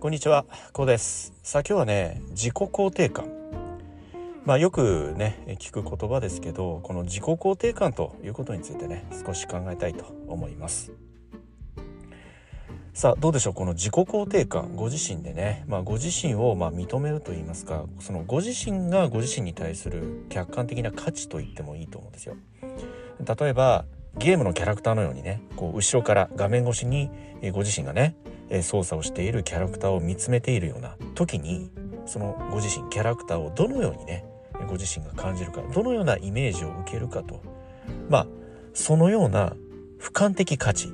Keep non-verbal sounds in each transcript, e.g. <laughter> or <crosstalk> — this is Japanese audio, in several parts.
こんにちは、こうです。さあ今日はね、自己肯定感。まあよくね、聞く言葉ですけど、この自己肯定感ということについてね、少し考えたいと思います。さあどうでしょうこの自己肯定感ご自身でね、まあ、ご自身をま認めると言いますかそのご自身がご自身に対する客観的な価値と言ってもいいと思うんですよ。例えばゲームのキャラクターのようにねこう後ろから画面越しにご自身がね操作をしているキャラクターを見つめているような時にそのご自身キャラクターをどのようにねご自身が感じるかどのようなイメージを受けるかと。まあそのような俯瞰的価値。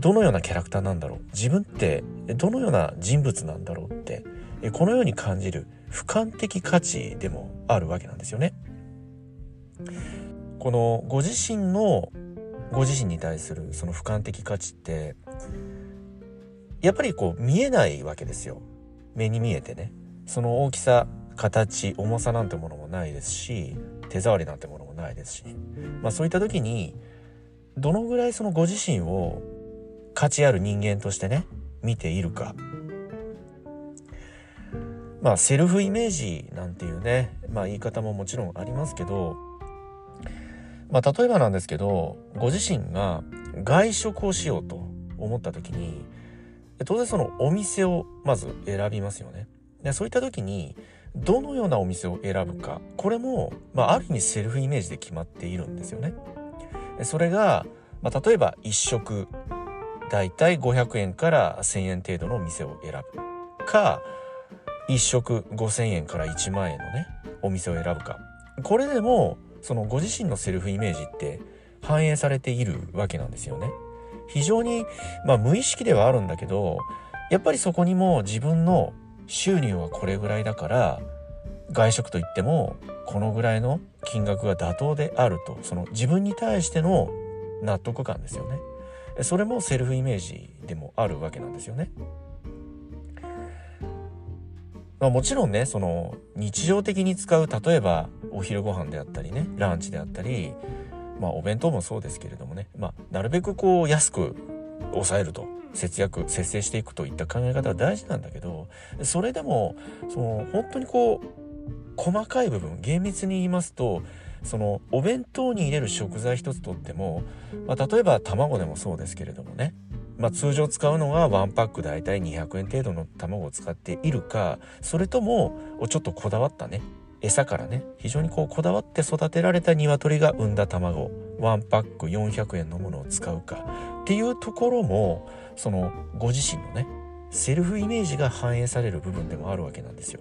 どのようなキャラクターなんだろう。自分ってどのような人物なんだろうってこのように感じる俯瞰的価値でもあるわけなんですよね。このご自身のご自身に対するその俯瞰的価値ってやっぱりこう見えないわけですよ。目に見えてね。その大きさ形重さなんてものもないですし手触りなんてものもないですし、まあ、そういった時にどのぐらいそのご自身を価値ある人間としてね見ているか。まあセルフイメージなんていうねまあ言い方ももちろんありますけどまあ例えばなんですけどご自身が外食をしようと思った時に当然そのお店をまず選びますよね。でそういった時にどのようなお店を選ぶかこれも、まあ、ある意味セルフイメージで決まっているんですよね。それが、まあ、例えば1食だいたい500円から1000円程度のお店を選ぶか1食5000円から1万円のねお店を選ぶかこれでもそのご自身のセルフイメージって反映されているわけなんですよね。非常に、まあ、無意識ではあるんだけどやっぱりそこにも自分の収入はこれぐらいだから外食といってもこのぐらいの金額が妥当であるとその自分に対しての納得感ですよねそれもセルフイメージでもあるわけなんですよね。まあ、もちろんねその日常的に使う例えばお昼ご飯であったりねランチであったりまあお弁当もそうですけれどもね、まあ、なるべくこう安く抑えると。節約節制していくといった考え方は大事なんだけどそれでもその本当にこう細かい部分厳密に言いますとそのお弁当に入れる食材一つとっても、まあ、例えば卵でもそうですけれどもね、まあ、通常使うのがワンパック大体200円程度の卵を使っているかそれともちょっとこだわったね。餌からね非常にこうこだわって育てられた鶏が産んだ卵ワンパック400円のものを使うかっていうところもそのご自身のねセルフイメージが反映される部分でもあるわけなんですよ。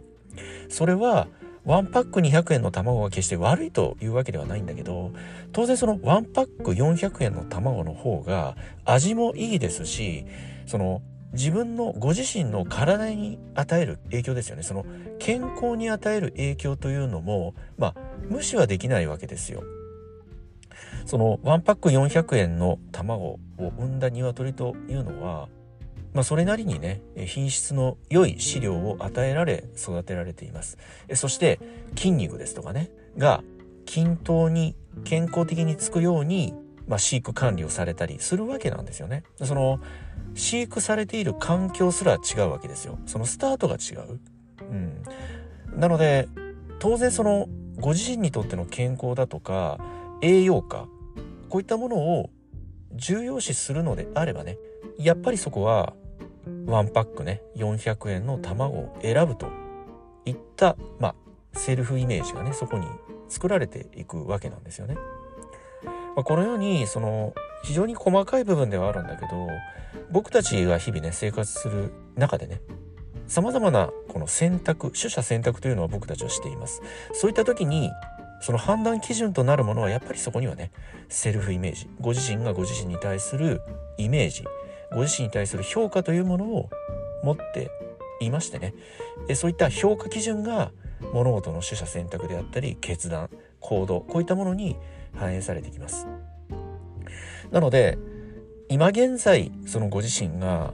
それはワンパック200円の卵が決して悪いというわけではないんだけど当然そのワンパック400円の卵の方が味もいいですしその自分のご自身の体に与える影響ですよねその健康に与える影響というのもまあ無視はできないわけですよ。そのワンパック400円の卵を産んだ鶏というのは、まあ、それなりにね品質の良い飼料を与えられ育てられていますそして筋肉ですとかねが均等に健康的につくように、まあ、飼育管理をされたりするわけなんですよね。その飼育されている環境すら違うわけですよ。そのスタートが違う、うん、なので当然そのご自身にとっての健康だとか栄養価こういったものを重要視するのであればねやっぱりそこはワンパックね400円の卵を選ぶといったまあセルフイメージがねそこに作られていくわけなんですよね。まあ、このようにその非常に細かい部分ではあるんだけど僕たちが日々ね生活する中でね様々なこの選択取捨選択というのは僕たちはしています。そういった時にその判断基準となるものはやっぱりそこにはねセルフイメージご自身がご自身に対するイメージご自身に対する評価というものを持っていましてね。そういった評価基準が物事の取捨選択であったり決断行動こういったものに反映されてきます。なので今現在そのご自身が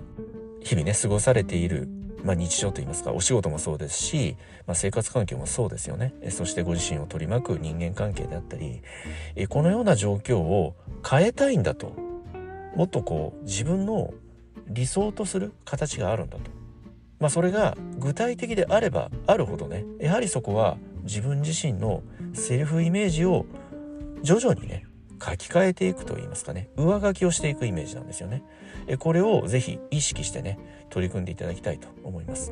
日々ね過ごされているまあ、日常といいますかお仕事もそうですし、まあ、生活環境もそうですよね。そしてご自身を取り巻く人間関係であったりこのような状況を変えたいんだと。もっとこう自分の理想とする形があるんだと、まあ、それが具体的であればあるほどねやはりそこは自分自身のセルフイメージを徐々にね書き換えていくといいますかね。上書きをしていくイメージなんですよね。これをぜひ意識してね取り組んでいただきたいと思います。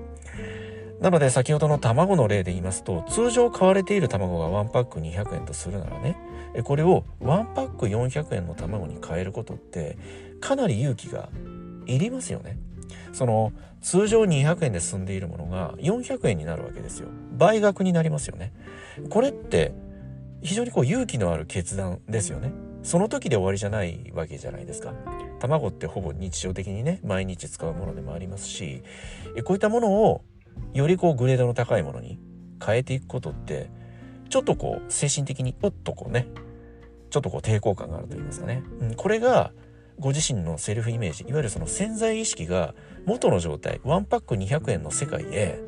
なので先ほどの卵の例で言いますと通常買われている卵が1パック200円とするならねこれを1パック400円の卵に変えることってかなり勇気がいりますよね。その通常200円で済んでいるものが400円になるわけですよ。倍額になりますよね。これって非常にこう勇気のある決断ですよね。その時で終わりじゃないわけじゃないですか。卵ってほぼ日常的にね毎日使うものでもありますしこういったものをよりこうグレードの高いものに変えていくことってちょっとこう精神的にうっとこうねちょっとこう抵抗感があると言いますかね、うん、これがご自身のセルフイメージいわゆるその潜在意識が元の状態ワンパック200円の世界へ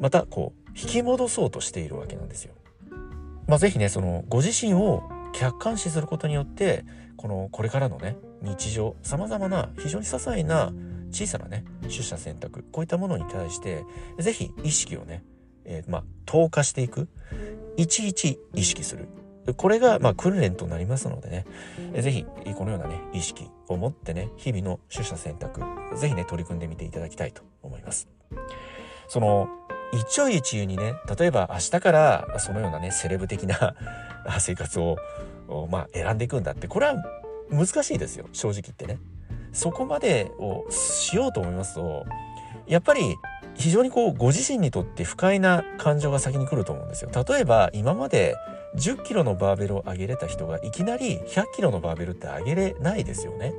またこう引き戻そうとしているわけなんですよ。まあ、ぜひねそのご自身を客観視することによってこのこれからのね日常さまざまな非常に些細な小さなね取捨選択こういったものに対して是非意識をね、えー、まあ投下していくいちいち意識するこれがまあ訓練となりますのでね、ぜひこのようなね、意識を持ってね、日々の取捨選択、ぜひね、取り組んでみていただきたいと思います。その、一朝一夕にね、例えば明日からそのようなね、セレブ的な <laughs> 生活を、まあ、選んでいくんだって、これは難しいですよ、正直言ってね。そこまでをしようと思いますと、やっぱり非常にこうご自身にとって不快な感情が先に来ると思うんですよ。例えば今まで10キロのバーベルを上げれた人がいきなり100キロのバーベルって上げれないですよね。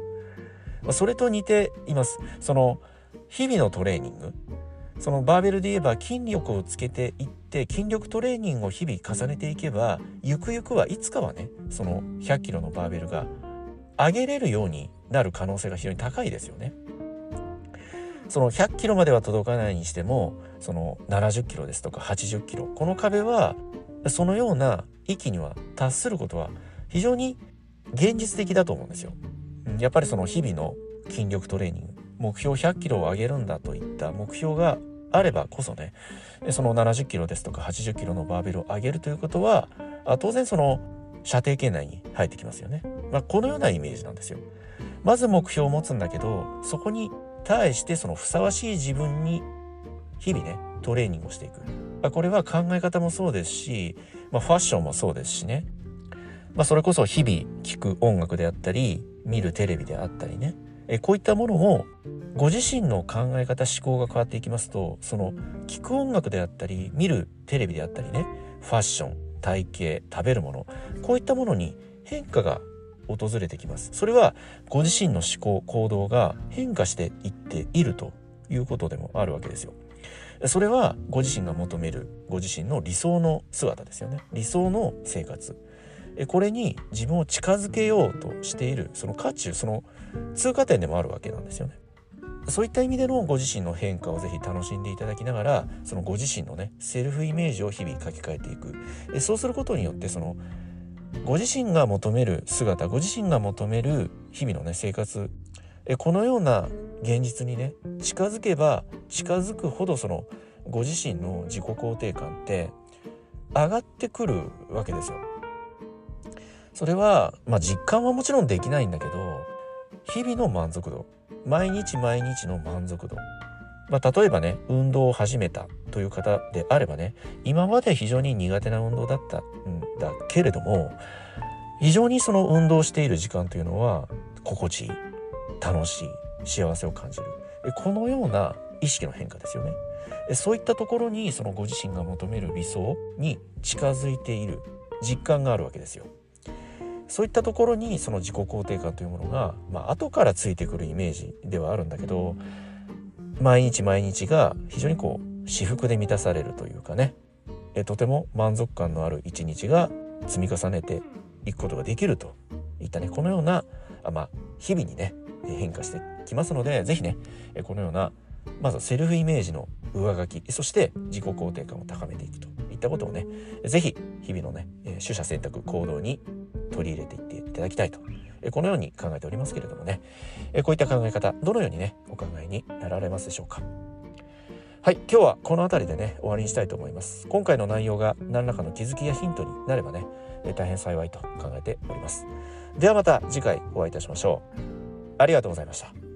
それと似ています。その日々のトレーニングそのバーベルで言えば筋力をつけていって筋力トレーニングを日々重ねていけばゆくゆくはいつかはねその100キロのバーベルが上げれるようになる可能性が非常に高いですよね。その100キロまでは届かないにしてもその70キロですとか80キロこの壁はそのような域には達することは非常に現実的だと思うんですよ。やっぱりその日々の筋力トレーニング目標100キロを上げるんだといった目標があればこそねその70キロですとか80キロのバーベルを上げるということは当然その射程圏内に入ってきますよね。まあ、このようなイメージなんですよ。まず目標を持つんだけどそこに対してそのふさわしい自分に日々ねトレーニングをしていく。これは考え方もそうですし、まあ、ファッションもそうですしね、まあ、それこそ日々聴く音楽であったり見るテレビであったりねえこういったものをご自身の考え方思考が変わっていきますとその聴く音楽であったり見るテレビであったりねファッション体型食べるものこういったものに変化が訪れてきます。それはご自身の思考行動が変化していっているということでもあるわけですよ。それはご自身が求めるご自身の理想の姿ですよね。理想の生活。これに自分を近づけようとしているその渦中その通過点でもあるわけなんですよねそういった意味でのご自身の変化をぜひ楽しんでいただきながらそのご自身のねセルフイメージを日々書き換えていくそうすることによってそのご自身が求める姿ご自身が求める日々のね生活このような現実にね近づけば近づくほどそのご自身の自己肯定感って上がってくるわけですよ。それはまあ実感はもちろんできないんだけど日々の満足度。毎日毎日の満足度。まあ、例えばね運動を始めたという方であればね今まで非常に苦手な運動だったんだけれども非常にその運動している時間というのは心地いい楽しい幸せを感じる。このような意識の変化ですよね。そういったところにそのご自身が求める理想に近づいている実感があるわけですよ。そういったところにその自己肯定感というものが、まあ後からついてくるイメージではあるんだけど毎日毎日が非常にこう私服で満たされるというかね。えとても満足感のある一日が積み重ねていくことができるといったねこのようなあ、まあ、日々にね変化してきますので是非ねこのようなまずセルフイメージの上書きそして自己肯定感を高めていくといったことをね是非日々のね取捨選択行動に取り入れていっていただきたいと。このように考えておりますけれどもね。こういった考え方どのようにねお考えになられますでしょうか。はい今日はこの辺りでね終わりにしたいと思います。今回の内容が何らかの気づきやヒントになればね大変幸いと考えております。ではまた次回お会いいたしましょう。ありがとうございました。